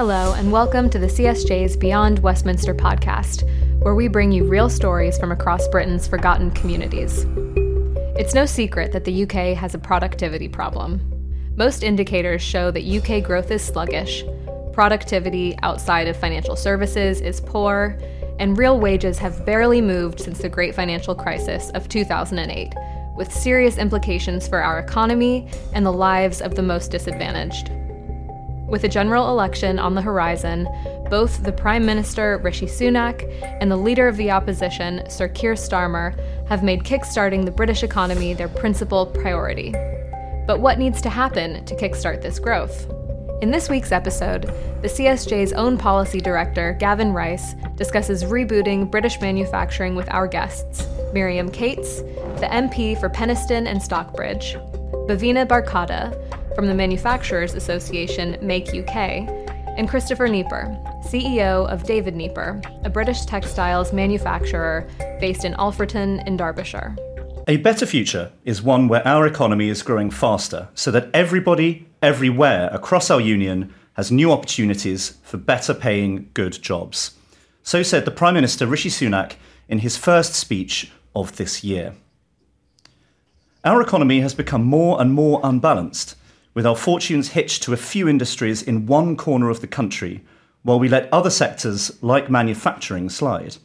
Hello, and welcome to the CSJ's Beyond Westminster podcast, where we bring you real stories from across Britain's forgotten communities. It's no secret that the UK has a productivity problem. Most indicators show that UK growth is sluggish, productivity outside of financial services is poor, and real wages have barely moved since the great financial crisis of 2008, with serious implications for our economy and the lives of the most disadvantaged. With a general election on the horizon, both the Prime Minister Rishi Sunak and the leader of the opposition, Sir Keir Starmer, have made kickstarting the British economy their principal priority. But what needs to happen to kickstart this growth? In this week's episode, the CSJ's own policy director, Gavin Rice, discusses rebooting British manufacturing with our guests Miriam Cates, the MP for Penistone and Stockbridge, Bhavina Bharkhada, from the Manufacturers Association Make UK, and Christopher Nieper, CEO of David Nieper, a British textiles manufacturer based in Alfreton in Derbyshire. A better future is one where our economy is growing faster so that everybody, everywhere across our union has new opportunities for better paying good jobs. So said the Prime Minister Rishi Sunak in his first speech of this year. Our economy has become more and more unbalanced with our fortunes hitched to a few industries in one corner of the country, while we let other sectors, like manufacturing, slide.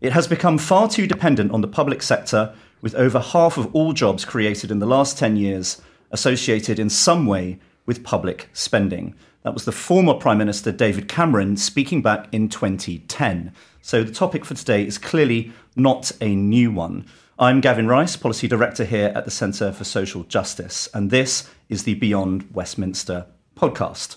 It has become far too dependent on the public sector, with over half of all jobs created in the last 10 years associated in some way with public spending. That was the former Prime Minister David Cameron speaking back in 2010. So the topic for today is clearly not a new one. I'm Gavin Rice, Policy Director here at the Centre for Social Justice, and this is the Beyond Westminster podcast.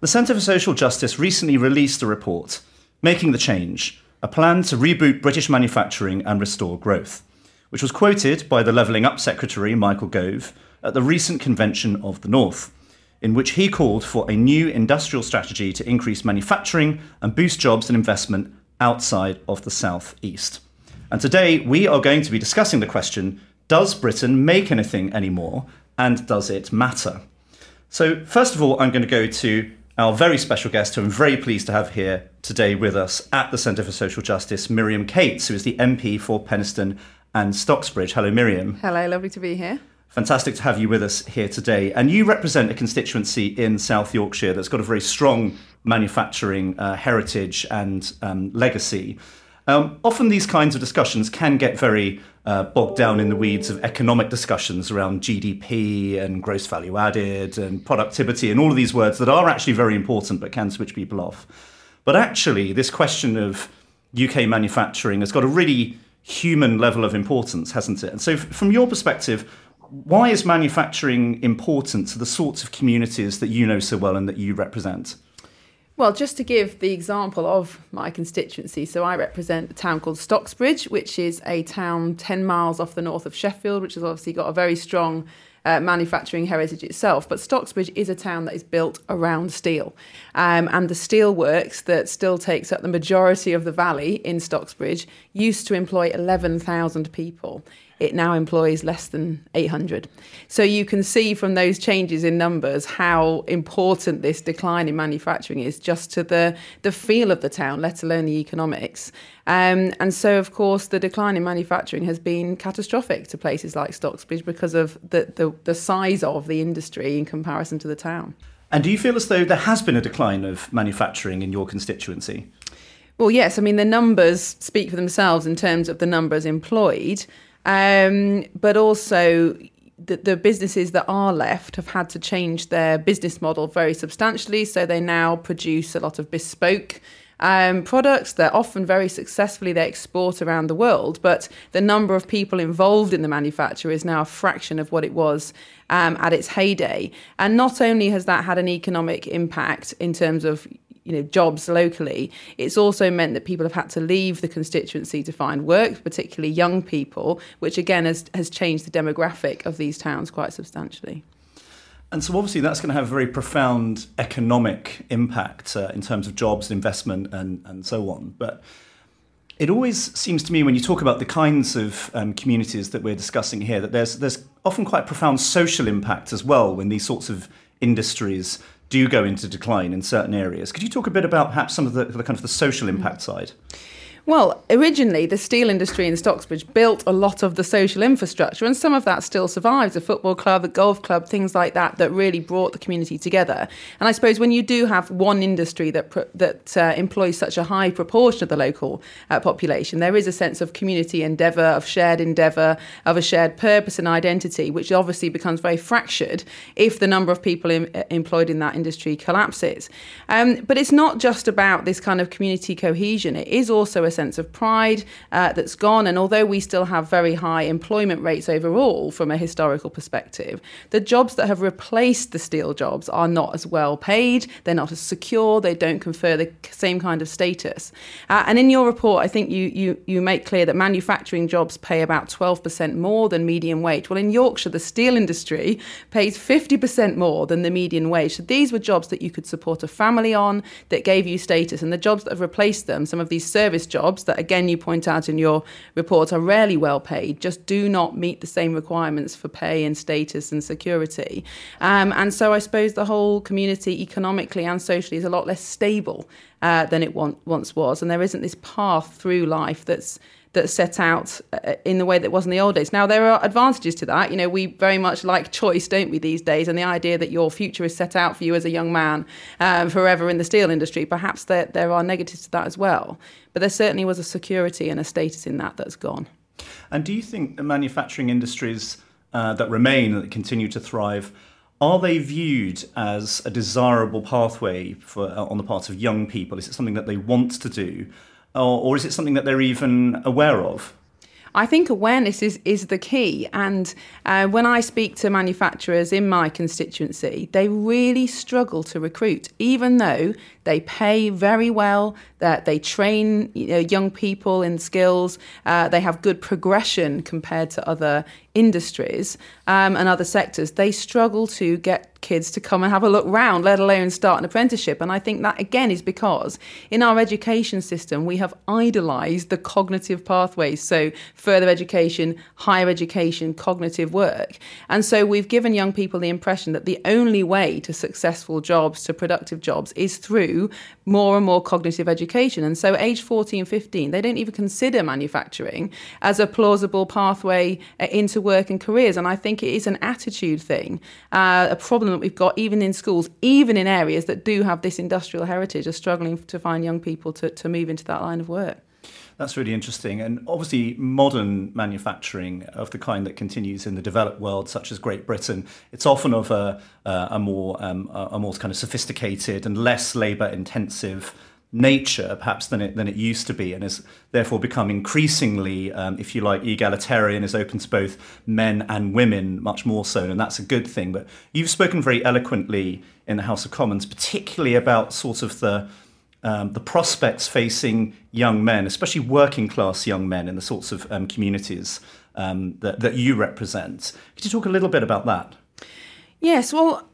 The Centre for Social Justice recently released a report, Making the Change, a plan to reboot British manufacturing and restore growth, which was quoted by the Levelling Up Secretary Michael Gove at the recent Convention of the North, in which he called for a new industrial strategy to increase manufacturing and boost jobs and investment outside of the South East. And today we are going to be discussing the question Does Britain make anything anymore? And does it matter? So, first of all, I'm going to go to our very special guest, who I'm very pleased to have here today with us at the Centre for Social Justice, Miriam Cates, who is the MP for Penistone and Stocksbridge. Hello, Miriam. Hello, lovely to be here. Fantastic to have you with us here today. And you represent a constituency in South Yorkshire that's got a very strong manufacturing uh, heritage and um, legacy. Um, often these kinds of discussions can get very uh, bogged down in the weeds of economic discussions around GDP and gross value added and productivity and all of these words that are actually very important but can switch people off. But actually, this question of UK manufacturing has got a really human level of importance, hasn't it? And so, from your perspective, why is manufacturing important to the sorts of communities that you know so well and that you represent? Well, just to give the example of my constituency, so I represent a town called Stocksbridge, which is a town 10 miles off the north of Sheffield, which has obviously got a very strong uh, manufacturing heritage itself. But Stocksbridge is a town that is built around steel. Um, and the steelworks that still takes up the majority of the valley in Stocksbridge used to employ 11,000 people it now employs less than 800. So you can see from those changes in numbers how important this decline in manufacturing is just to the, the feel of the town, let alone the economics. Um, and so, of course, the decline in manufacturing has been catastrophic to places like Stocksbridge because of the, the, the size of the industry in comparison to the town. And do you feel as though there has been a decline of manufacturing in your constituency? Well, yes. I mean, the numbers speak for themselves in terms of the numbers employed. Um, but also, the, the, businesses that are left have had to change their business model very substantially. So they now produce a lot of bespoke um, products. They're often very successfully they export around the world, but the number of people involved in the manufacture is now a fraction of what it was um, at its heyday. And not only has that had an economic impact in terms of you know jobs locally it's also meant that people have had to leave the constituency to find work particularly young people which again has, has changed the demographic of these towns quite substantially. And so obviously that's going to have a very profound economic impact uh, in terms of jobs and investment and, and so on. But it always seems to me when you talk about the kinds of um, communities that we're discussing here that there's there's often quite profound social impact as well when these sorts of industries do go into decline in certain areas. Could you talk a bit about perhaps some of the, the kind of the social impact mm. side? Well, originally, the steel industry in Stocksbridge built a lot of the social infrastructure, and some of that still survives a football club, a golf club, things like that, that really brought the community together. And I suppose when you do have one industry that, that uh, employs such a high proportion of the local uh, population, there is a sense of community endeavour, of shared endeavour, of a shared purpose and identity, which obviously becomes very fractured if the number of people in, uh, employed in that industry collapses. Um, but it's not just about this kind of community cohesion, it is also a sense of pride uh, that's gone. And although we still have very high employment rates overall from a historical perspective, the jobs that have replaced the steel jobs are not as well paid, they're not as secure, they don't confer the same kind of status. Uh, and in your report, I think you, you, you make clear that manufacturing jobs pay about 12% more than median wage. Well, in Yorkshire, the steel industry pays 50% more than the median wage. So these were jobs that you could support a family on, that gave you status. And the jobs that have replaced them, some of these service jobs, jobs that, again, you point out in your report are rarely well paid, just do not meet the same requirements for pay and status and security. Um, and so I suppose the whole community, economically and socially, is a lot less stable uh, than it once was. And there isn't this path through life that's that's set out uh, in the way that was in the old days. Now, there are advantages to that. You know, we very much like choice, don't we, these days? And the idea that your future is set out for you as a young man um, forever in the steel industry, perhaps there, there are negatives to that as well. But there certainly was a security and a status in that that's gone. And do you think the manufacturing industries uh, that remain, that continue to thrive, are they viewed as a desirable pathway for, uh, on the part of young people? Is it something that they want to do? Or, or is it something that they're even aware of? I think awareness is, is the key. And uh, when I speak to manufacturers in my constituency, they really struggle to recruit, even though they pay very well, that they train you know, young people in skills, uh, they have good progression compared to other industries um, and other sectors. They struggle to get kids to come and have a look round, let alone start an apprenticeship. And I think that again is because in our education system we have idolised the cognitive pathways. So further education, higher education, cognitive work. And so we've given young people the impression that the only way to successful jobs, to productive jobs, is through more and more cognitive education. And so, age 14, 15, they don't even consider manufacturing as a plausible pathway uh, into work and careers. And I think it is an attitude thing, uh, a problem that we've got even in schools, even in areas that do have this industrial heritage, are struggling to find young people to, to move into that line of work. That's really interesting. And obviously, modern manufacturing of the kind that continues in the developed world, such as Great Britain, it's often of a, a more um, a more kind of sophisticated and less labour intensive nature, perhaps than it than it used to be, and has therefore become increasingly, um, if you like, egalitarian, is open to both men and women, much more so, and that's a good thing. But you've spoken very eloquently in the House of Commons, particularly about sort of the um, the prospects facing young men, especially working class young men in the sorts of um, communities um, that, that you represent. Could you talk a little bit about that? Yes, well,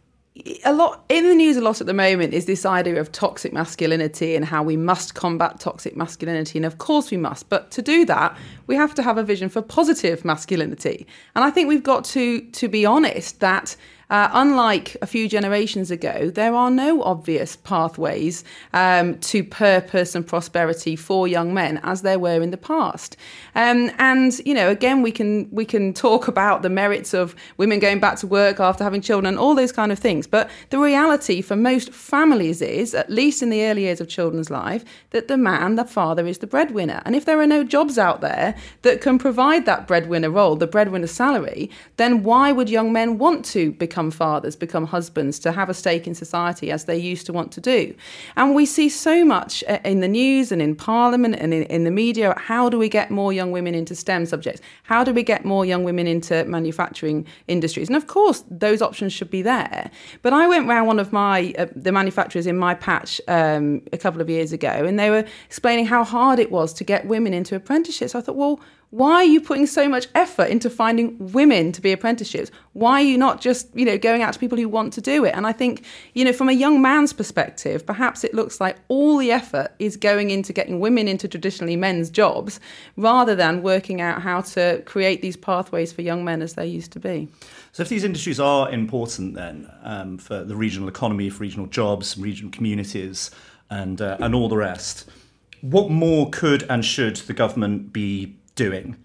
a lot in the news a lot at the moment is this idea of toxic masculinity and how we must combat toxic masculinity and of course we must but to do that we have to have a vision for positive masculinity and i think we've got to to be honest that uh, unlike a few generations ago, there are no obvious pathways um, to purpose and prosperity for young men as there were in the past. Um, and you know, again, we can we can talk about the merits of women going back to work after having children and all those kind of things. But the reality for most families is, at least in the early years of children's life, that the man, the father, is the breadwinner. And if there are no jobs out there that can provide that breadwinner role, the breadwinner salary, then why would young men want to become become fathers, become husbands, to have a stake in society as they used to want to do. And we see so much uh, in the news and in Parliament and in, in the media how do we get more young women into STEM subjects? How do we get more young women into manufacturing industries? And of course, those options should be there. But I went round one of my uh, the manufacturers in my patch um, a couple of years ago, and they were explaining how hard it was to get women into apprenticeships. I thought, well, why are you putting so much effort into finding women to be apprenticeships? Why are you not just, you know, going out to people who want to do it? And I think, you know, from a young man's perspective, perhaps it looks like all the effort is going into getting women into traditionally men's jobs rather than working out how to create these pathways for young men as they used to be. So, if these industries are important then um, for the regional economy, for regional jobs, regional communities, and uh, and all the rest, what more could and should the government be doing?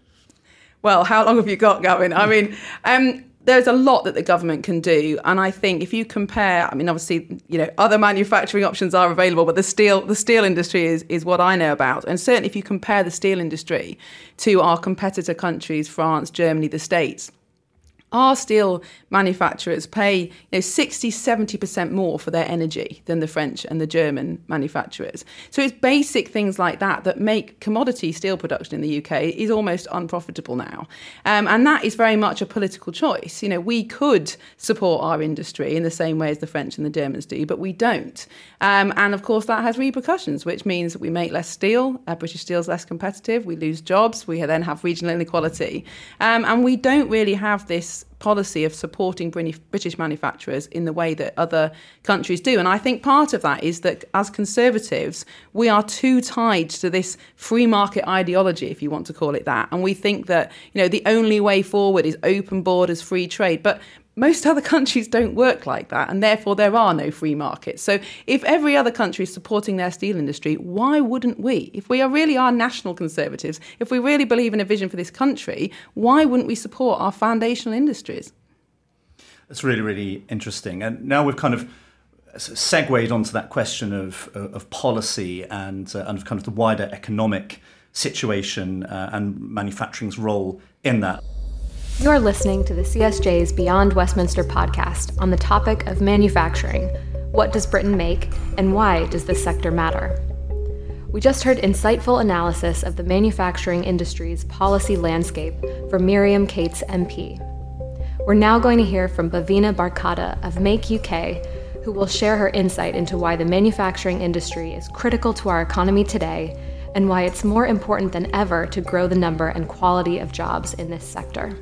Well, how long have you got, Gavin? I mean, um, there's a lot that the government can do, and I think if you compare, I mean, obviously, you know, other manufacturing options are available, but the steel, the steel industry is is what I know about, and certainly if you compare the steel industry to our competitor countries, France, Germany, the States our steel manufacturers pay you know, 60, 70% more for their energy than the French and the German manufacturers. So it's basic things like that that make commodity steel production in the UK is almost unprofitable now. Um, and that is very much a political choice. You know, we could support our industry in the same way as the French and the Germans do, but we don't. Um, and of course, that has repercussions, which means that we make less steel, uh, British steel is less competitive, we lose jobs, we then have regional inequality. Um, and we don't really have this policy of supporting British manufacturers in the way that other countries do. And I think part of that is that as conservatives, we are too tied to this free market ideology, if you want to call it that. And we think that, you know, the only way forward is open borders, free trade. But most other countries don't work like that, and therefore there are no free markets. So, if every other country is supporting their steel industry, why wouldn't we? If we are really are national conservatives, if we really believe in a vision for this country, why wouldn't we support our foundational industries? That's really, really interesting. And now we've kind of segued onto that question of, of policy and, uh, and kind of the wider economic situation uh, and manufacturing's role in that. You're listening to the CSJ's Beyond Westminster podcast on the topic of manufacturing. What does Britain make, and why does this sector matter? We just heard insightful analysis of the manufacturing industry's policy landscape from Miriam Cates MP. We're now going to hear from Bhavina Bharkhada of Make UK, who will share her insight into why the manufacturing industry is critical to our economy today and why it's more important than ever to grow the number and quality of jobs in this sector.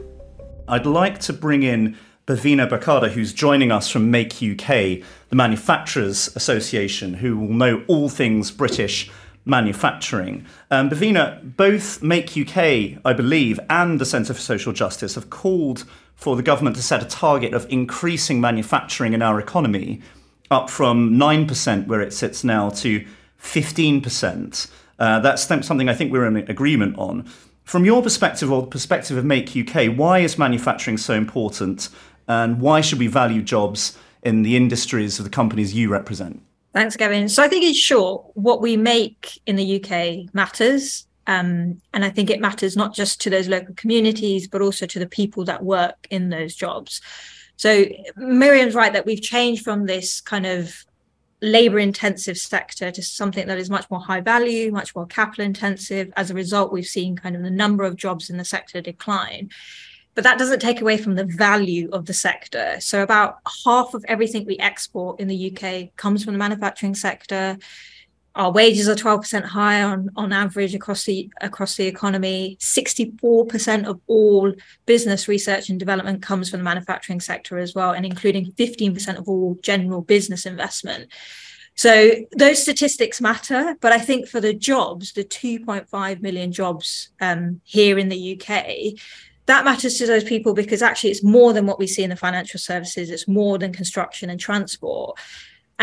I'd like to bring in Bhavina Bharkhada, who's joining us from Make UK, the Manufacturers Association, who will know all things British manufacturing. Um, Bhavina, both Make UK, I believe, and the Centre for Social Justice have called for the government to set a target of increasing manufacturing in our economy up from 9%, where it sits now, to 15%. Uh, that's something I think we're in agreement on. From your perspective or the perspective of Make UK, why is manufacturing so important and why should we value jobs in the industries of the companies you represent? Thanks, Gavin. So I think in short, what we make in the UK matters. Um, and I think it matters not just to those local communities, but also to the people that work in those jobs. So Miriam's right that we've changed from this kind of labor intensive sector to something that is much more high value, much more capital intensive. As a result, we've seen kind of the number of jobs in the sector decline. But that doesn't take away from the value of the sector. So, about half of everything we export in the UK comes from the manufacturing sector our wages are 12% higher on, on average across the across the economy. 64% of all business research and development comes from the manufacturing sector as well and including 15% of all general business investment. So those statistics matter but i think for the jobs the 2.5 million jobs um, here in the uk that matters to those people because actually it's more than what we see in the financial services. It's more than construction and transport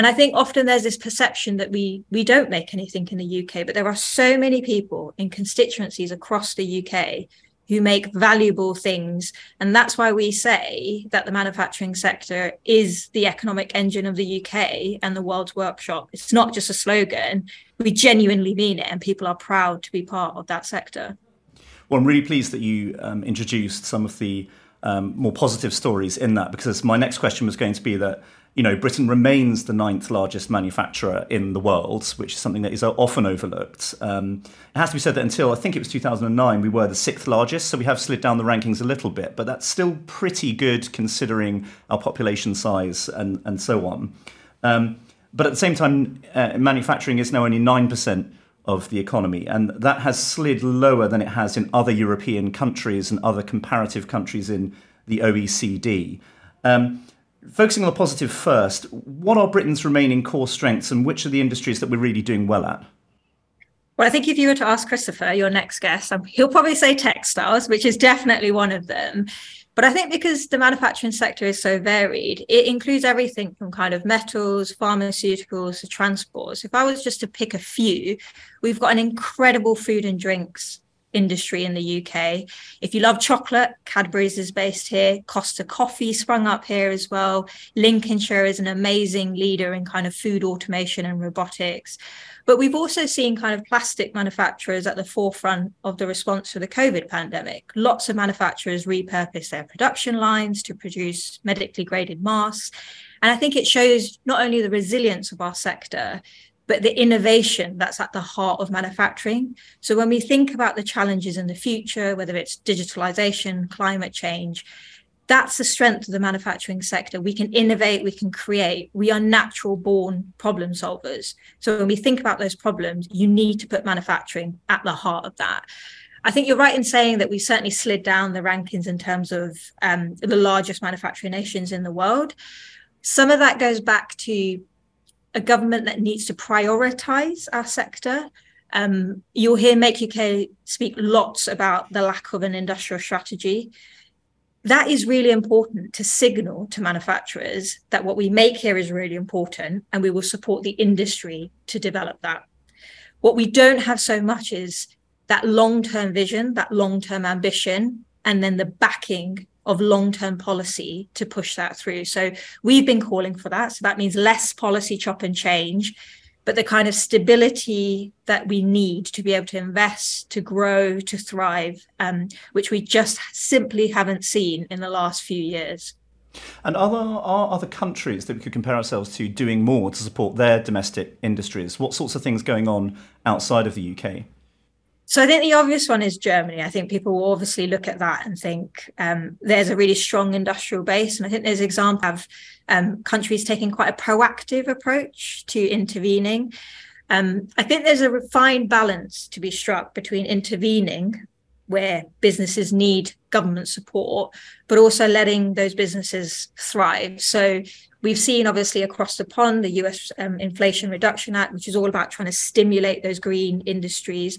and i think often there's this perception that we we don't make anything in the uk but there are so many people in constituencies across the uk who make valuable things. And that's why we say that the manufacturing sector is the economic engine of the uk and the world's workshop. It's not just a slogan. We genuinely mean it and people are proud to be part of that sector. Well i'm really pleased that you um, introduced some of the um, more positive stories in that because my next question was going to be that you know, Britain remains the ninth largest manufacturer in the world, which is something that is often overlooked. Um, it has to be said that until I think it was 2009, we were the sixth largest, so we have slid down the rankings a little bit, but that's still pretty good considering our population size and, and so on. Um, but at the same time, uh, manufacturing is now only 9% of the economy, and that has slid lower than it has in other European countries and other comparative countries in the OECD. Um, focusing on the positive first, what are Britain's remaining core strengths and which are the industries that we're really doing well at? Well, I think if you were to ask Christopher, your next guest, um, he'll probably say textiles, which is definitely one of them. But I think because the manufacturing sector is so varied, it includes everything from kind of metals, pharmaceuticals to transport. So if I was just to pick a few, we've got an incredible food and drinks industry in the UK. If you love chocolate, Cadbury's is based here. Costa Coffee sprung up here as well. Lincolnshire is an amazing leader in kind of food automation and robotics. But we've also seen kind of plastic manufacturers at the forefront of the response to the COVID pandemic. Lots of manufacturers repurpose their production lines to produce medically graded masks. And I think it shows not only the resilience of our sector, but the innovation that's at the heart of manufacturing. So when we think about the challenges in the future, whether it's digitalization, climate change, that's the strength of the manufacturing sector. We can innovate, we can create. We are natural born problem solvers. So when we think about those problems, you need to put manufacturing at the heart of that. I think you're right in saying that we certainly slid down the rankings in terms of um, the largest manufacturing nations in the world. Some of that goes back to a government that needs to prioritize our sector. Um, you'll hear Make UK speak lots about the lack of an industrial strategy. That is really important to signal to manufacturers that what we make here is really important and we will support the industry to develop that. What we don't have so much is that long term vision, that long term ambition, and then the backing of long-term policy to push that through. So we've been calling for that. So that means less policy chop and change, but the kind of stability that we need to be able to invest, to grow, to thrive, um, which we just simply haven't seen in the last few years. And are there are other countries that we could compare ourselves to doing more to support their domestic industries? What sorts of things going on outside of the UK? So I think the obvious one is Germany. I think people will obviously look at that and think um, there's a really strong industrial base, and I think there's example of um, countries taking quite a proactive approach to intervening. Um, I think there's a refined balance to be struck between intervening where businesses need government support, but also letting those businesses thrive. So we've seen obviously across the pond the US um, Inflation Reduction Act, which is all about trying to stimulate those green industries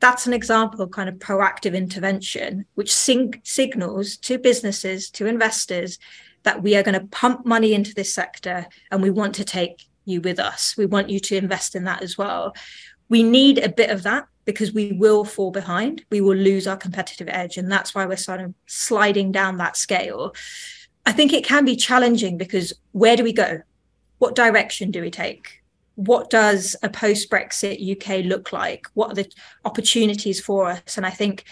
that's an example of kind of proactive intervention, which sing- signals to businesses, to investors, that we are going to pump money into this sector and we want to take you with us. We want you to invest in that as well. We need a bit of that because we will fall behind. We will lose our competitive edge. And that's why we're sort of sliding down that scale. I think it can be challenging because where do we go? What direction do we take? What does a post Brexit UK look like? What are the opportunities for us? And I think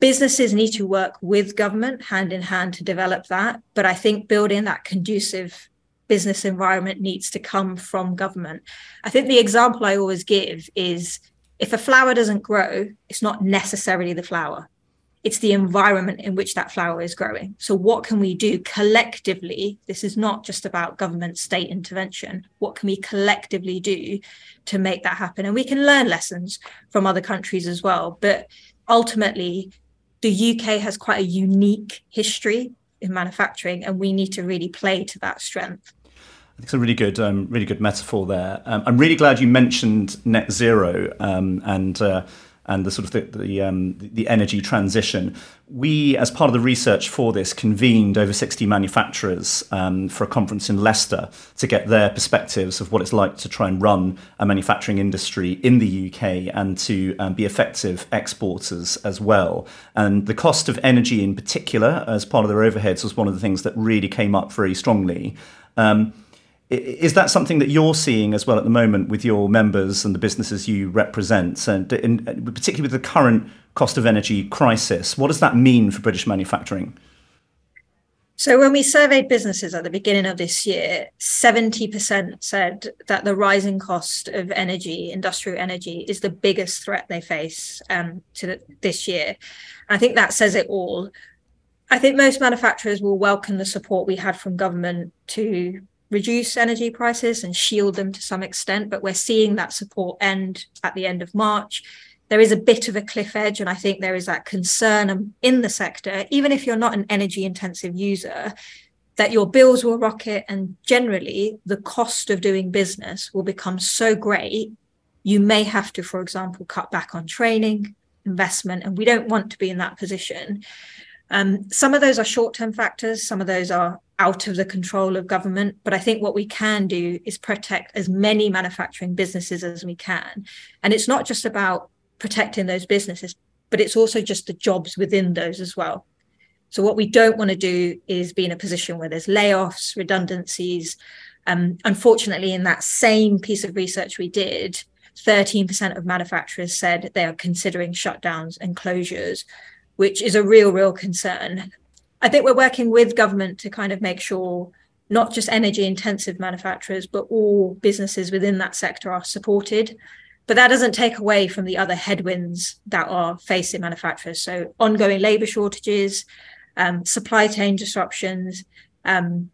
businesses need to work with government hand in hand to develop that. But I think building that conducive business environment needs to come from government. I think the example I always give is if a flower doesn't grow, it's not necessarily the flower it's the environment in which that flower is growing. So, what can we do collectively? This is not just about government state intervention. What can we collectively do to make that happen? And we can learn lessons from other countries as well. But ultimately, the UK has quite a unique history in manufacturing, and we need to really play to that strength. I think it's a really good, um, really good metaphor there. Um, I'm really glad you mentioned net zero um, and. Uh, and the sort of the the, um, the, energy transition. We, as part of the research for this, convened over 60 manufacturers um, for a conference in Leicester to get their perspectives of what it's like to try and run a manufacturing industry in the UK and to um, be effective exporters as well. And the cost of energy, in particular, as part of their overheads, was one of the things that really came up very strongly. Um, is that something that you're seeing as well at the moment with your members and the businesses you represent, and in, particularly with the current cost of energy crisis? What does that mean for British manufacturing? So, when we surveyed businesses at the beginning of this year, 70% said that the rising cost of energy, industrial energy, is the biggest threat they face um, to the, this year. I think that says it all. I think most manufacturers will welcome the support we had from government to reduce energy prices and shield them to some extent, but we're seeing that support end at the end of March. There is a bit of a cliff edge, and I think there is that concern in the sector, even if you're not an energy intensive user, that your bills will rocket and generally the cost of doing business will become so great you may have to for example cut back on training investment and we don't want to be in that position um, some of those are short-term factors some of those are out of the control of government but i think what we can do is protect as many manufacturing businesses as we can. And it's not just about protecting those businesses but it's also just the jobs within those as well. So what we don't want to do is be in a position where there's layoffs, redundancies. Um, unfortunately, in that same piece of research we did, 13% of manufacturers said they are considering shutdowns and closures, which is a real, real concern. I think we're working with government to kind of make sure not just energy intensive manufacturers, but all businesses within that sector are supported. But that doesn't take away from the other headwinds that are facing manufacturers. So, ongoing labor shortages, um, supply chain disruptions. Um,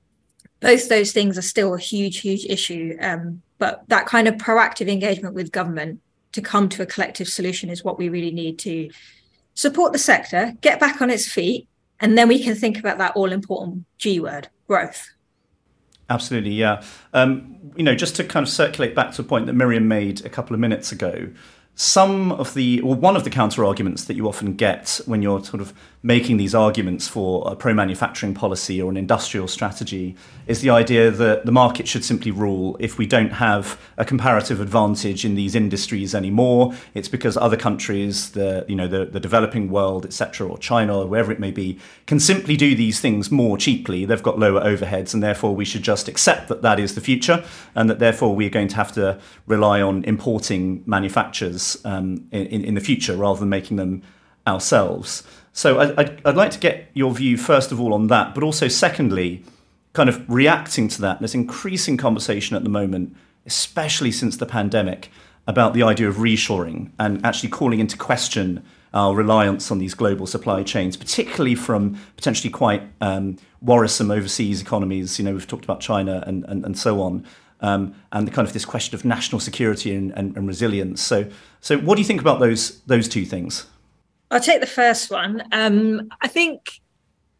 both those things are still a huge, huge issue. Um, but that kind of proactive engagement with government to come to a collective solution is what we really need to support the sector, get back on its feet, and then we can think about that all important G word growth. Absolutely, yeah. Um, you know, just to kind of circulate back to a point that Miriam made a couple of minutes ago, some of the, or one of the counter arguments that you often get when you're sort of making these arguments for a pro manufacturing policy or an industrial strategy is the idea that the market should simply rule if we don't have a comparative advantage in these industries anymore. It's because other countries, the you know the, the developing world, etc., or China, or wherever it may be, can simply do these things more cheaply. They've got lower overheads, and therefore we should just accept that that is the future, and that therefore we're going to have to rely on importing manufacturers um, in, in the future rather than making them ourselves. So I'd, I'd like to get your view, first of all, on that, but also, secondly, kind of reacting to that. There's increasing conversation at the moment, especially since the pandemic, about the idea of reshoring and actually calling into question our reliance on these global supply chains, particularly from potentially quite um, worrisome overseas economies. You know, we've talked about China and, and, and so on. Um, and the kind of this question of national security and, and, and resilience. So, so what do you think about those those two things? I'll take the first one. Um, I think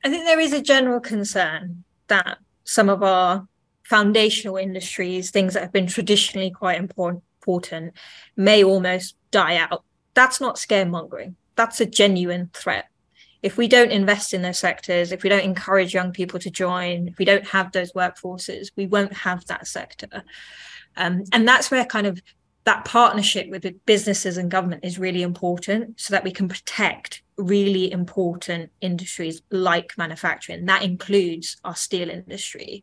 I think there is a general concern that some of our foundational industries, things that have been traditionally quite important, may almost die out. That's not scaremongering. That's a genuine threat. If we don't invest in those sectors, if we don't encourage young people to join, if we don't have those workforces, we won't have that sector. Um, and that's where kind of that partnership with businesses and government is really important so that we can protect really important industries like manufacturing. That includes our steel industry.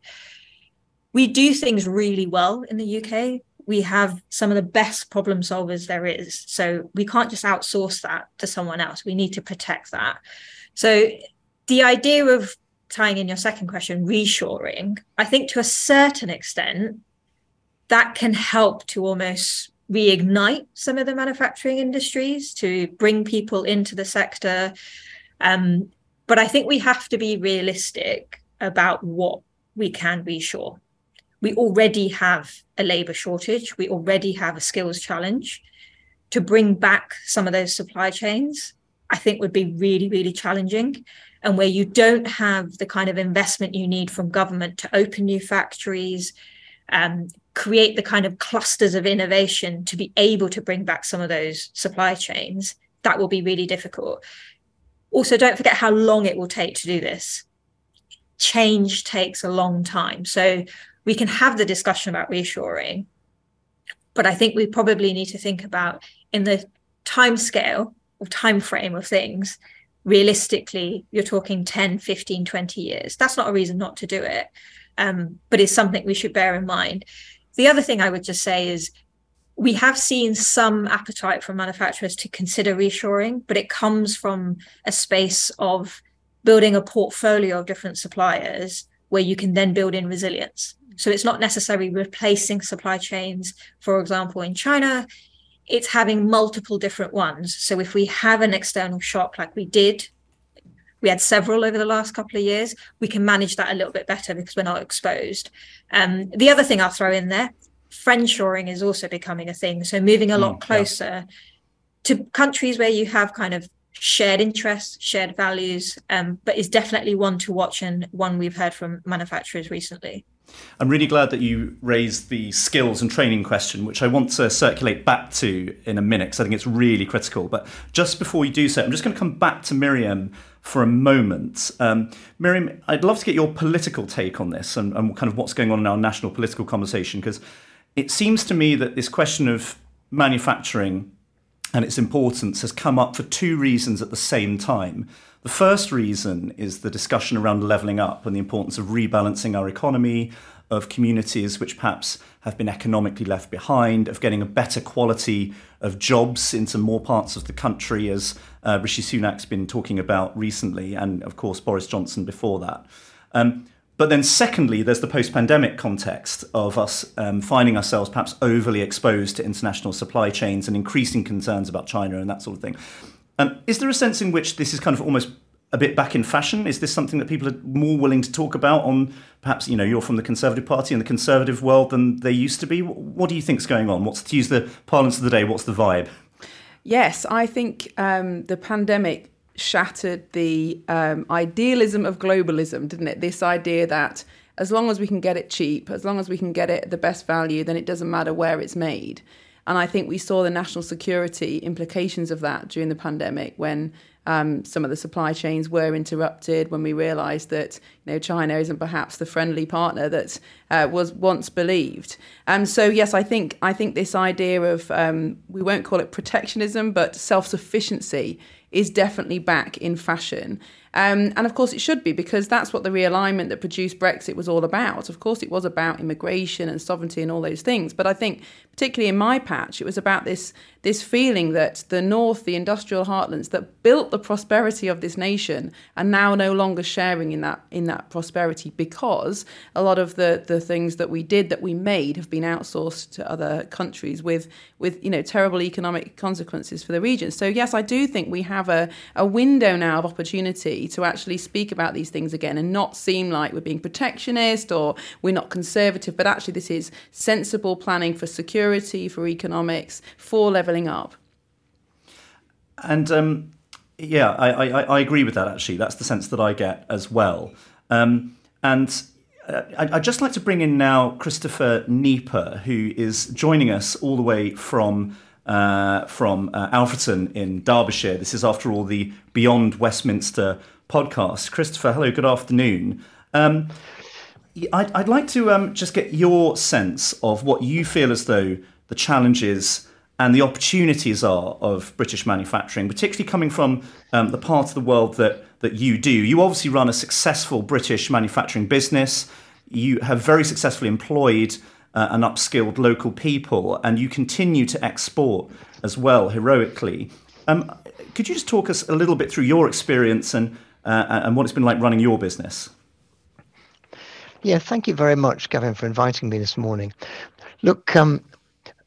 We do things really well in the UK. We have some of the best problem solvers there is. So we can't just outsource that to someone else. We need to protect that. So the idea of tying in your second question, reshoring, I think to a certain extent, that can help to almost reignite some of the manufacturing industries to bring people into the sector. Um, but I think we have to be realistic about what we can reshore. We already have a labor shortage, we already have a skills challenge. To bring back some of those supply chains, I think would be really, really challenging. And where you don't have the kind of investment you need from government to open new factories, um, create the kind of clusters of innovation to be able to bring back some of those supply chains, that will be really difficult. Also, don't forget how long it will take to do this. Change takes a long time. So we can have the discussion about reshoring, but I think we probably need to think about in the time scale or time frame of things realistically you're talking 10 15 20 years that's not a reason not to do it um, but it's something we should bear in mind the other thing I would just say is we have seen some appetite from manufacturers to consider reshoring, but it comes from a space of building a portfolio of different suppliers where you can then build in resilience. So it's not necessarily replacing supply chains, for example, in China, it's having multiple different ones. So if we have an external shock like we did we had several over the last couple of years. We can manage that a little bit better because we're not exposed. Um, the other thing I'll throw in there, friendshoring is also becoming a thing. So moving a lot mm, closer yeah. to countries where you have kind of shared interests, shared values, um, but is definitely one to watch and one we've heard from manufacturers recently. I'm really glad that you raised the skills and training question, which I want to circulate back to in a minute because I think it's really critical. But just before you do so, I'm just going to come back to Miriam for a moment. Um, Miriam, I'd love to get your political take on this and, and kind of what's going on in our national political conversation because it seems to me that this question of manufacturing and its importance has come up for two reasons at the same time. The first reason is the discussion around levelling up and the importance of rebalancing our economy, of communities which perhaps have been economically left behind, of getting a better quality of jobs into more parts of the country, as uh, Rishi Sunak's been talking about recently, and of course Boris Johnson before that. Um, but then, secondly, there's the post pandemic context of us um, finding ourselves perhaps overly exposed to international supply chains and increasing concerns about China and that sort of thing. Um, is there a sense in which this is kind of almost a bit back in fashion? Is this something that people are more willing to talk about on perhaps, you know, you're from the Conservative Party and the Conservative world than they used to be? What do you think is going on? What's, to use the parlance of the day, what's the vibe? Yes, I think um, the pandemic shattered the um, idealism of globalism, didn't it? This idea that as long as we can get it cheap, as long as we can get it the best value, then it doesn't matter where it's made. And I think we saw the national security implications of that during the pandemic when um, some of the supply chains were interrupted, when we realised that you know China isn't perhaps the friendly partner that uh, was once believed. And so yes, I think I think this idea of um, we won't call it protectionism, but self sufficiency is definitely back in fashion. Um, and of course, it should be because that's what the realignment that produced Brexit was all about. Of course, it was about immigration and sovereignty and all those things. But I think, particularly in my patch, it was about this this feeling that the North, the industrial heartlands that built the prosperity of this nation, are now no longer sharing in that in that prosperity because a lot of the the things that we did that we made have been outsourced to other countries with with you know terrible economic consequences for the region. So yes, I do think we have a, a window now of opportunity to actually speak about these things again and not seem like we're being protectionist or we're not conservative, but actually this is sensible planning for security, for economics, for levelling up. And um, yeah, I, I, I, agree with that actually. That's the sense that I get as well. Um, and uh, I'd just like to bring in now Christopher Nieper, who is joining us all the way from uh, from uh, Alfreton in Derbyshire. This is, after all, the Beyond Westminster podcast. Christopher, hello, good afternoon. Um, I'd, I'd, like to um, just get your sense of what you feel as though the challenges and the opportunities are of British manufacturing, particularly coming from um, the part of the world that, that you do. You obviously run a successful British manufacturing business. You have very successfully employed uh, and upskilled local people, and you continue to export as well heroically. Um, could you just talk us a little bit through your experience and uh, and what it's been like running your business. Yeah, thank you very much, Gavin, for inviting me this morning. Look, um,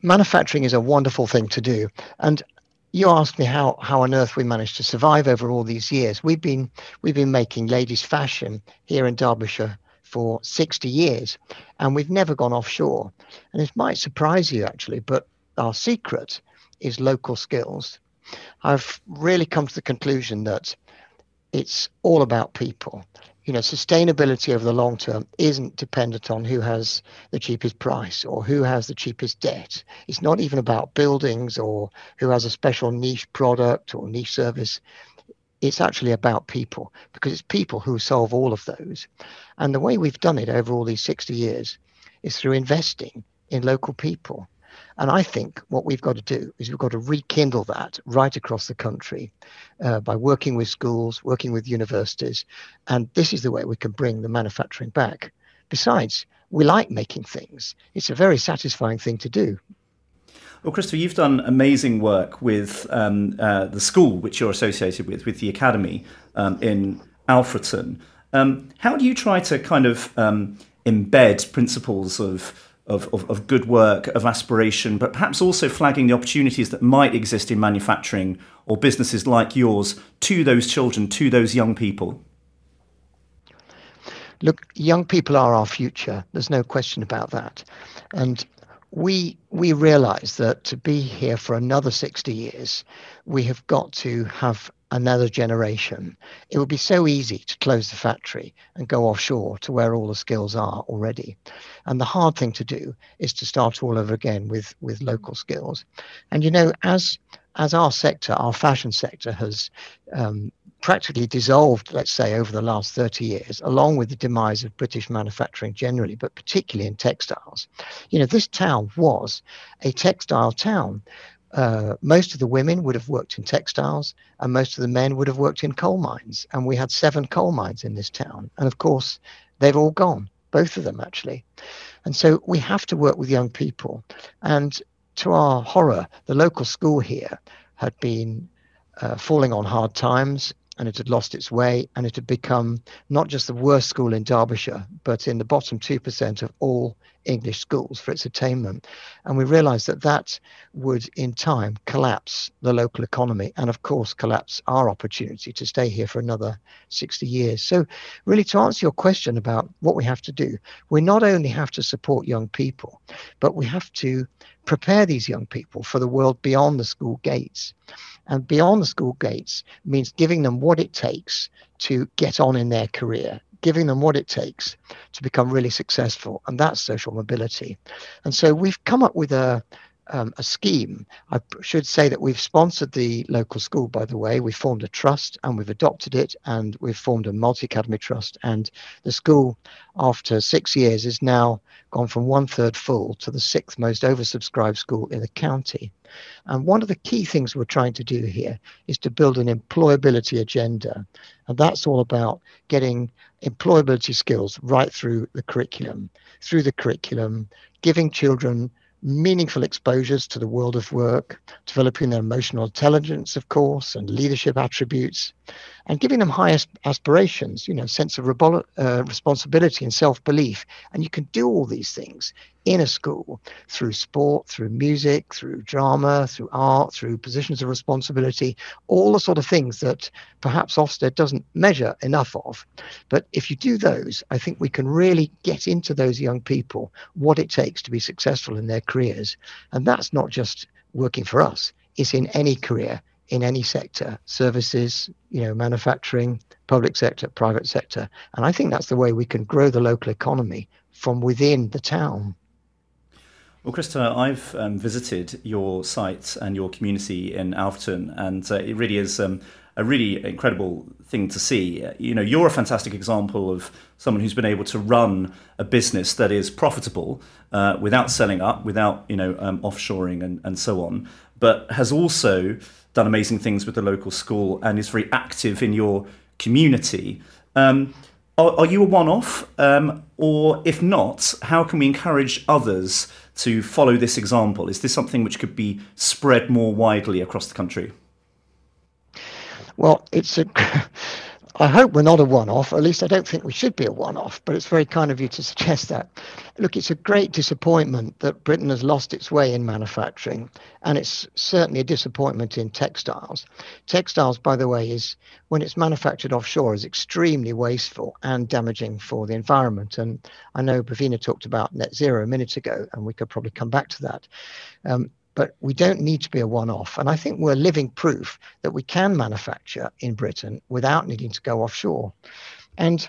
manufacturing is a wonderful thing to do, and you asked me how how on earth we managed to survive over all these years. We've been we've been making ladies' fashion here in Derbyshire for 60 years, and we've never gone offshore. And it might surprise you actually, but our secret is local skills. I've really come to the conclusion that it's all about people. You know, sustainability over the long term isn't dependent on who has the cheapest price or who has the cheapest debt. It's not even about buildings or who has a special niche product or niche service. It's actually about people because it's people who solve all of those. And the way we've done it over all these 60 years is through investing in local people. And I think what we've got to do is we've got to rekindle that right across the country uh, by working with schools, working with universities. And this is the way we can bring the manufacturing back. Besides, we like making things, it's a very satisfying thing to do. Well, Christopher, you've done amazing work with um, uh, the school which you're associated with, with the academy um, in Alfreton. Um, how do you try to kind of um, embed principles of of, of, of, good work, of aspiration, but perhaps also flagging the opportunities that might exist in manufacturing or businesses like yours to those children, to those young people? Look, young people are our future. There's no question about that. And we we realize that to be here for another 60 years, we have got to have another generation. It would be so easy to close the factory and go offshore to where all the skills are already. And the hard thing to do is to start all over again with, with local skills. And you know, as as our sector, our fashion sector has um, practically dissolved, let's say, over the last 30 years, along with the demise of British manufacturing generally, but particularly in textiles. You know, this town was a textile town uh, most of the women would have worked in textiles and most of the men would have worked in coal mines. And we had seven coal mines in this town. And of course, they've all gone, both of them actually. And so we have to work with young people. And to our horror, the local school here had been uh, falling on hard times and it had lost its way and it had become not just the worst school in Derbyshire, but in the bottom 2% of all English schools for its attainment. And we realized that that would, in time, collapse the local economy and, of course, collapse our opportunity to stay here for another 60 years. So, really, to answer your question about what we have to do, we not only have to support young people, but we have to prepare these young people for the world beyond the school gates. And beyond the school gates means giving them what it takes to get on in their career, giving them what it takes to become really successful. And that's social mobility. And so we've come up with a, um, a scheme. I should say that we've sponsored the local school, by the way. We formed a trust and we've adopted it, and we've formed a multi academy trust. And the school, after six years, is now gone from one third full to the sixth most oversubscribed school in the county. And one of the key things we're trying to do here is to build an employability agenda. And that's all about getting employability skills right through the curriculum, through the curriculum, giving children meaningful exposures to the world of work, developing their emotional intelligence, of course, and leadership attributes, and giving them high aspirations, you know, sense of uh, responsibility and self-belief. And you can do all these things in a school through sport, through music, through drama, through art, through positions of responsibility, all the sort of things that perhaps Ofsted doesn't measure enough of. But if you do those, I think we can really get into those young people what it takes to be successful in their careers. And that's not just working for us, it's in any career in any sector services you know manufacturing public sector private sector and i think that's the way we can grow the local economy from within the town well, Krista, I've um, visited your site and your community in Alfreton, and uh, it really is um, a really incredible thing to see. You know, you're a fantastic example of someone who's been able to run a business that is profitable uh, without selling up, without you know um, offshoring and, and so on, but has also done amazing things with the local school and is very active in your community. Um, are, are, you a one off? Um, or if not, how can we encourage others to follow this example? Is this something which could be spread more widely across the country? Well, it's a. I hope we're not a one off. At least I don't think we should be a one off, but it's very kind of you to suggest that. Look, it's a great disappointment that Britain has lost its way in manufacturing, and it's certainly a disappointment in textiles. Textiles, by the way, is when it's manufactured offshore, is extremely wasteful and damaging for the environment. And I know Bhavina talked about net zero a minute ago, and we could probably come back to that. Um, but we don't need to be a one off. And I think we're living proof that we can manufacture in Britain without needing to go offshore. And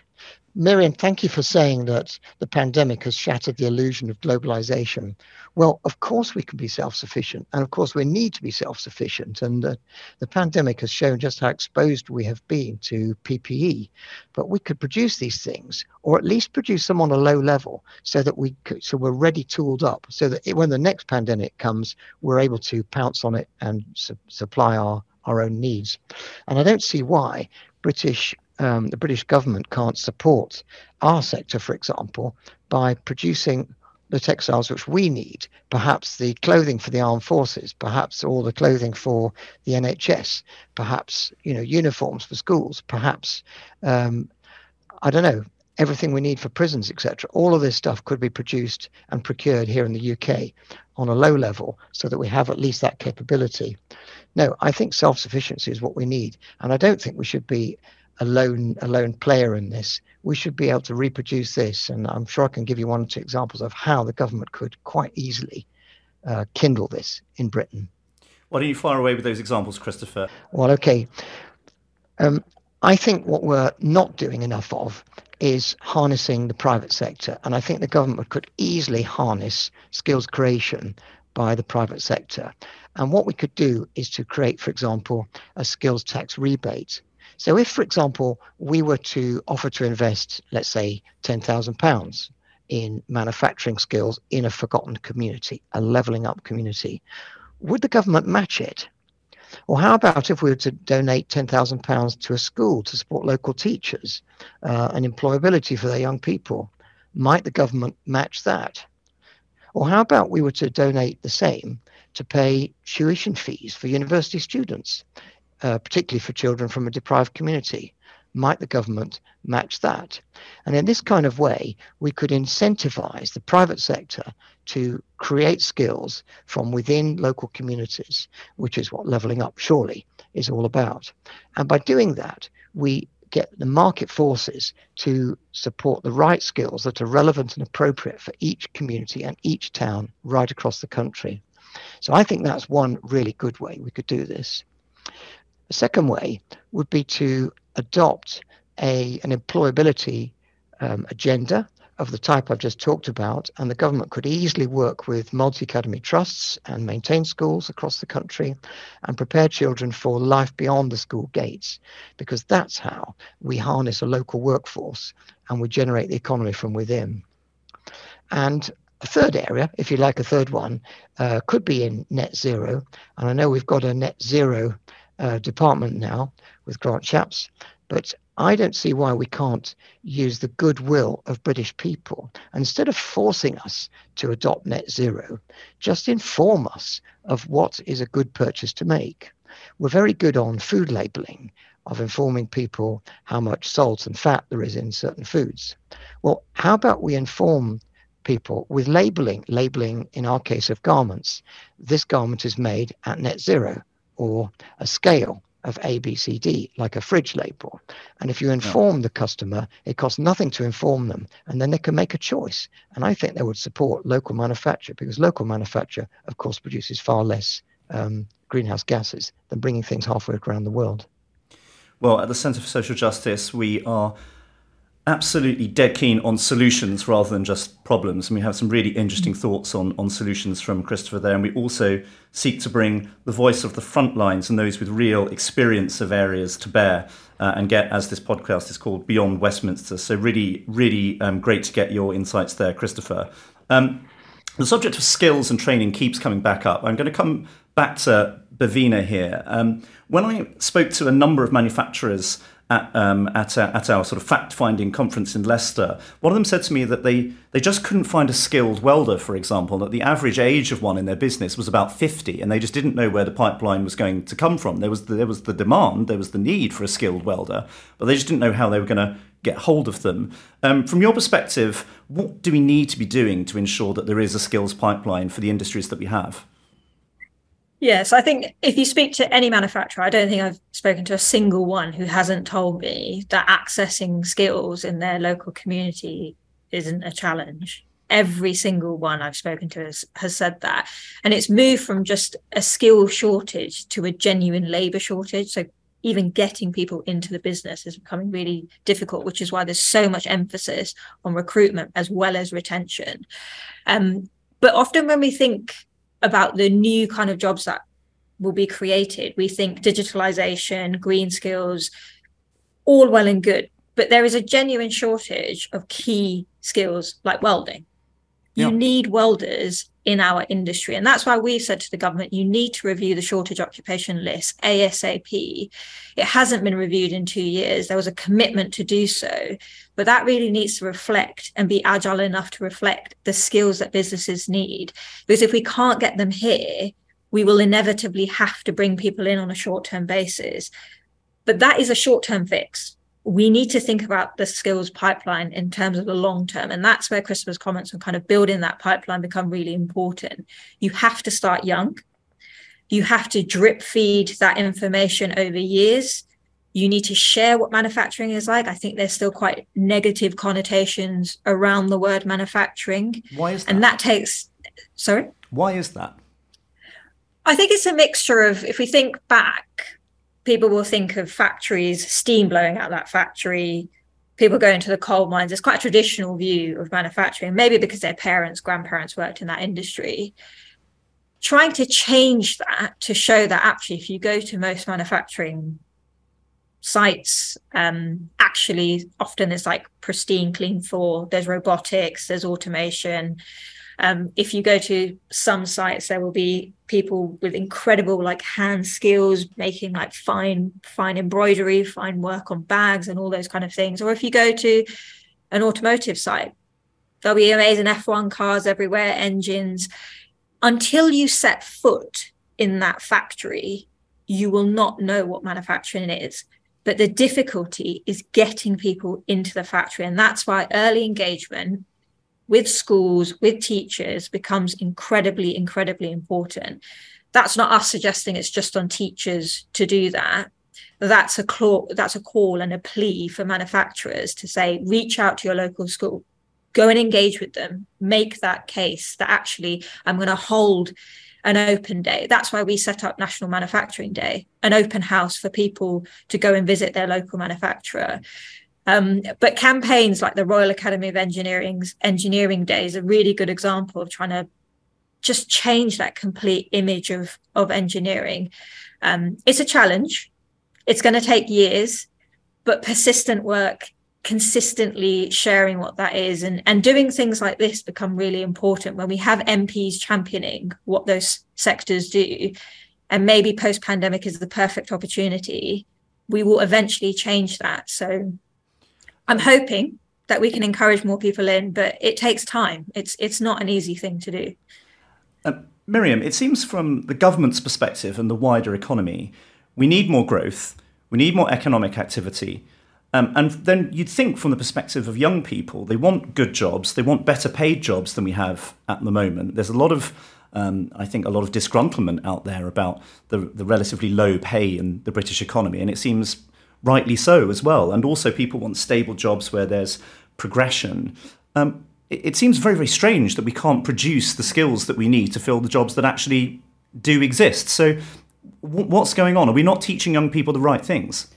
Miriam, thank you for saying that the pandemic has shattered the illusion of globalization. Well, of course, we can be self sufficient. And of course, we need to be self sufficient. And uh, the pandemic has shown just how exposed we have been to PPE. But we could produce these things, or at least produce them on a low level so that we could, so we're ready tooled up so that when the next pandemic comes, we're able to pounce on it and su- supply our, our own needs. And I don't see why British um, the British government can't support our sector, for example, by producing the textiles which we need, perhaps the clothing for the armed forces, perhaps all the clothing for the NHS, perhaps you know uniforms for schools, perhaps um, I don't know everything we need for prisons, etc. All of this stuff could be produced and procured here in the UK on a low level so that we have at least that capability. No, I think self sufficiency is what we need. And I don't think we should be a lone, a lone player in this. We should be able to reproduce this. And I'm sure I can give you one or two examples of how the government could quite easily uh, kindle this in Britain. Why don't you fire away with those examples, Christopher? Well, okay. Um, I think what we're not doing enough of is harnessing the private sector. And I think the government could easily harness skills creation by the private sector. And what we could do is to create, for example, a skills tax rebate. So if, for example, we were to offer to invest, let's say, £10,000 in manufacturing skills in a forgotten community, a levelling up community, would the government match it? Or how about if we were to donate £10,000 to a school to support local teachers uh, and employability for their young people? Might the government match that? Or how about we were to donate the same to pay tuition fees for university students, uh, particularly for children from a deprived community? Might the government match that? And in this kind of way, we could incentivize the private sector to create skills from within local communities, which is what leveling up surely is all about. And by doing that, we get the market forces to support the right skills that are relevant and appropriate for each community and each town right across the country. So I think that's one really good way we could do this. The second way would be to adopt a, an employability um, agenda of the type I've just talked about, and the government could easily work with multi academy trusts and maintain schools across the country and prepare children for life beyond the school gates, because that's how we harness a local workforce and we generate the economy from within. And a third area, if you like, a third one, uh, could be in net zero. And I know we've got a net zero uh, department now with Grant Shapps, but I don't see why we can't use the goodwill of British people. Instead of forcing us to adopt net zero, just inform us of what is a good purchase to make. We're very good on food labeling, of informing people how much salt and fat there is in certain foods. Well, how about we inform people with labeling, labeling in our case of garments? This garment is made at net zero or a scale of A, B, C, D, like a fridge label. And if you inform the customer, it costs nothing to inform them, and then they can make a choice. And I think they would support local manufacture because local manufacture, of course, produces far less um, greenhouse gases than bringing things halfway around the world. Well, at the Centre for Social Justice, we are absolutely dead keen on solutions rather than just problems. And we have some really interesting mm. thoughts on, on solutions from Christopher there. And we also seek to bring the voice of the front lines and those with real experience of areas to bear uh, and get, as this podcast is called, Beyond Westminster. So, really, really um, great to get your insights there, Christopher. Um, the subject of skills and training keeps coming back up. I'm going to come back to Bhavina here. Um, when I spoke to a number of manufacturers at, um, at, uh, at our sort of fact finding conference in Leicester, one of them said to me that they, they just couldn't find a skilled welder, for example, that the average age of one in their business was about 50, and they just didn't know where the pipeline was going to come from. There was the, there was the demand, there was the need for a skilled welder, but they just didn't know how they were going to get hold of them. Um, from your perspective, what do we need to be doing to ensure that there is a skills pipeline for the industries that we have? Yes, I think if you speak to any manufacturer, I don't think I've spoken to a single one who hasn't told me that accessing skills in their local community isn't a challenge. Every single one I've spoken to has, has said that. And it's moved from just a skill shortage to a genuine labor shortage. So even getting people into the business is becoming really difficult, which is why there's so much emphasis on recruitment as well as retention. Um, but often when we think about the new kind of jobs that will be created. We think digitalization, green skills, all well and good, but there is a genuine shortage of key skills like welding. You yeah. need welders in our industry. And that's why we've said to the government, you need to review the shortage occupation list ASAP. It hasn't been reviewed in two years. There was a commitment to do so, but that really needs to reflect and be agile enough to reflect the skills that businesses need. Because if we can't get them here, we will inevitably have to bring people in on a short term basis. But that is a short term fix we need to think about the skills pipeline in terms of the long term. And that's where Christopher's comments on kind of building that pipeline become really important. You have to start young. You have to drip feed that information over years. You need to share what manufacturing is like. I think there's still quite negative connotations around the word manufacturing. Why is that? And that takes, sorry? Why is that? I think it's a mixture of, if we think back, people will think of factories, steam blowing out that factory, people going to the coal mines. It's quite a traditional view of manufacturing, maybe because their parents, grandparents worked in that industry. Trying to change that to show that actually, if you go to most manufacturing sites, um, actually, often there's like pristine, clean floor, there's robotics, there's automation, um, if you go to some sites, there will be people with incredible like hand skills, making like fine, fine embroidery, fine work on bags and all those kind of things. Or if you go to an automotive site, there'll be amazing F1 cars everywhere, engines. Until you set foot in that factory, you will not know what manufacturing is. But the difficulty is getting people into the factory. And that's why early engagement with schools, with teachers becomes incredibly, incredibly important. That's not us suggesting it's just on teachers to do that. That's a call, that's a call and a plea for manufacturers to say, reach out to your local school, go and engage with them, make that case that actually I'm going to hold an open day. That's why we set up National Manufacturing Day, an open house for people to go and visit their local manufacturer. Um, but campaigns like the Royal Academy of Engineering's Engineering Day is a really good example of trying to just change that complete image of of engineering. Um, it's a challenge. It's going to take years, but persistent work, consistently sharing what that is, and and doing things like this become really important when we have MPs championing what those sectors do, and maybe post pandemic is the perfect opportunity. We will eventually change that. So I'm hoping that we can encourage more people in, but it takes time. It's it's not an easy thing to do. Uh, Miriam, it seems from the government's perspective and the wider economy, we need more growth, we need more economic activity. Um, and then you'd think from the perspective of young people, they want good jobs, they want better paid jobs than we have at the moment. There's a lot of um, I think a lot of disgruntlement out there about the, the relatively low pay in the British economy, and it seems rightly so as well. And also, people want stable jobs where there's progression. Um, it, it, seems very, very strange that we can't produce the skills that we need to fill the jobs that actually do exist. So, w- what's going on? Are we not teaching young people the right things?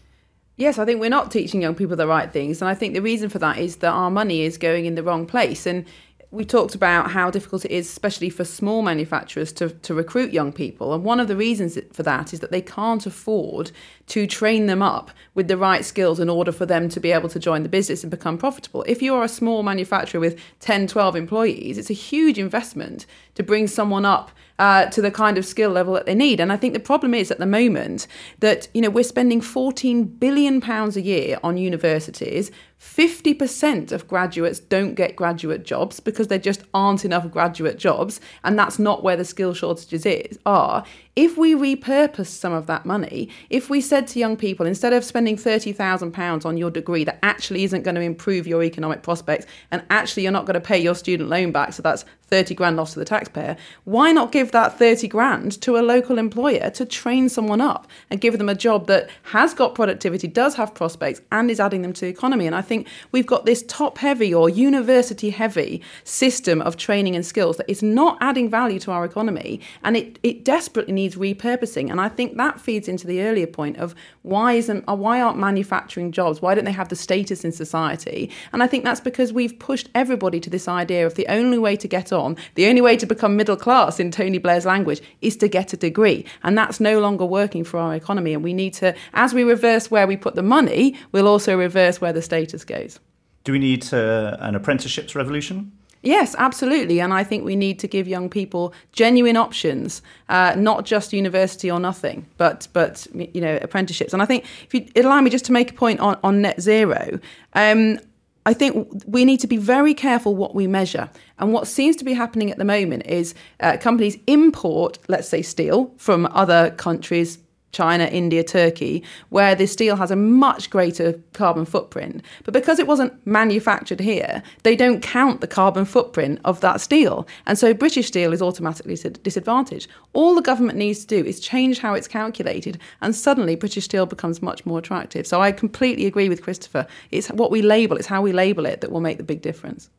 Yes, I think we're not teaching young people the right things. And I think the reason for that is that our money is going in the wrong place. And we talked about how difficult it is, especially for small manufacturers, to, to recruit young people. And one of the reasons for that is that they can't afford to train them up with the right skills in order for them to be able to join the business and become profitable. If you're a small manufacturer with 10, 12 employees, it's a huge investment to bring someone up uh, to the kind of skill level that they need. And I think the problem is at the moment that you know we're spending 14 billion pounds a year on universities. 50% of graduates don't get graduate jobs because there just aren't enough graduate jobs, and that's not where the skill shortages is, are. If we repurpose some of that money, if we said to young people, instead of spending £30,000 on your degree that actually isn't going to improve your economic prospects and actually you're not going to pay your student loan back, so that's 30 grand lost to the taxpayer, why not give that 30 grand to a local employer to train someone up and give them a job that has got productivity, does have prospects, and is adding them to the economy? And I think we've got this top heavy or university heavy system of training and skills that is not adding value to our economy and it, it desperately needs repurposing. And I think that feeds into the earlier point of why isn't uh, why aren't manufacturing jobs? Why don't they have the status in society? And I think that's because we've pushed everybody to this idea of the only way to get on, the only way to become middle class in Tony Blair's language is to get a degree. And that's no longer working for our economy. And we need to, as we reverse where we put the money, we'll also reverse where the status goes. Do we need uh, an apprenticeships revolution? Yes, absolutely. And I think we need to give young people genuine options, uh, not just university or nothing, but but you know apprenticeships. And I think if you allow me just to make a point on, on net zero, um, I think we need to be very careful what we measure. And what seems to be happening at the moment is uh, companies import, let's say, steel from other countries, China, India, Turkey, where this steel has a much greater carbon footprint. But because it wasn't manufactured here, they don't count the carbon footprint of that steel. And so British steel is automatically disadvantaged. All the government needs to do is change how it's calculated, and suddenly British steel becomes much more attractive. So I completely agree with Christopher. It's what we label, it's how we label it that will make the big difference.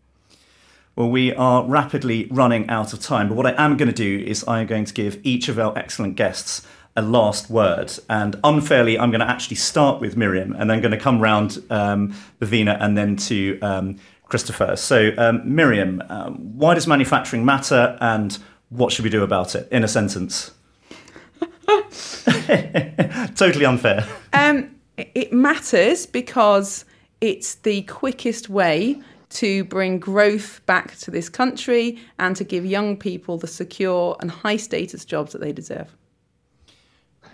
Well, we are rapidly running out of time, but what I am going to do is I'm going to give each of our excellent guests a last word. And unfairly, I'm going to actually start with Miriam and then going to come round um, Bhavina and then to um, Christopher. So, um, Miriam, um, why does manufacturing matter and what should we do about it in a sentence? totally unfair. Um, it matters because it's the quickest way to bring growth back to this country and to give young people the secure and high status jobs that they deserve.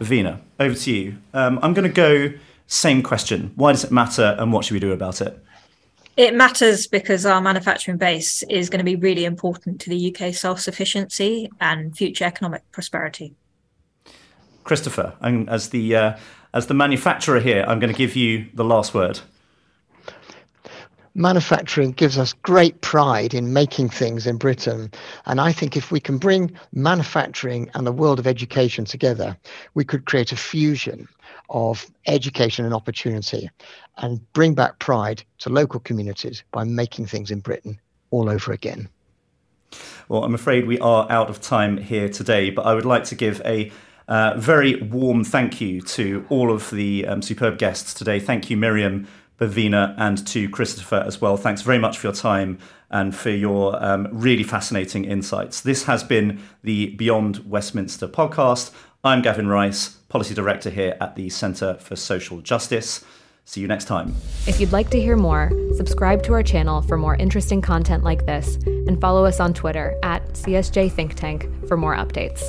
Bhavina, over to you. Um, I'm going to go same question. Why does it matter and what should we do about it? It matters because our manufacturing base is going to be really important to the UK self sufficiency and future economic prosperity. Christopher, as the uh, as the manufacturer here, I'm going to give you the last word manufacturing gives us great pride in making things in Britain. And I think if we can bring manufacturing and the world of education together, we could create a fusion of education and opportunity and bring back pride to local communities by making things in Britain all over again. Well, I'm afraid we are out of time here today, but I would like to give a uh, very warm thank you to all of the um, superb guests today. Thank you, Miriam, Bhavina and to Christopher as well. Thanks very much for your time and for your um, really fascinating insights. This has been the Beyond Westminster podcast. I'm Gavin Rice, Policy Director here at the Centre for Social Justice. See you next time. If you'd like to hear more, subscribe to our channel for more interesting content like this and follow us on Twitter at CSJ Think Tank for more updates.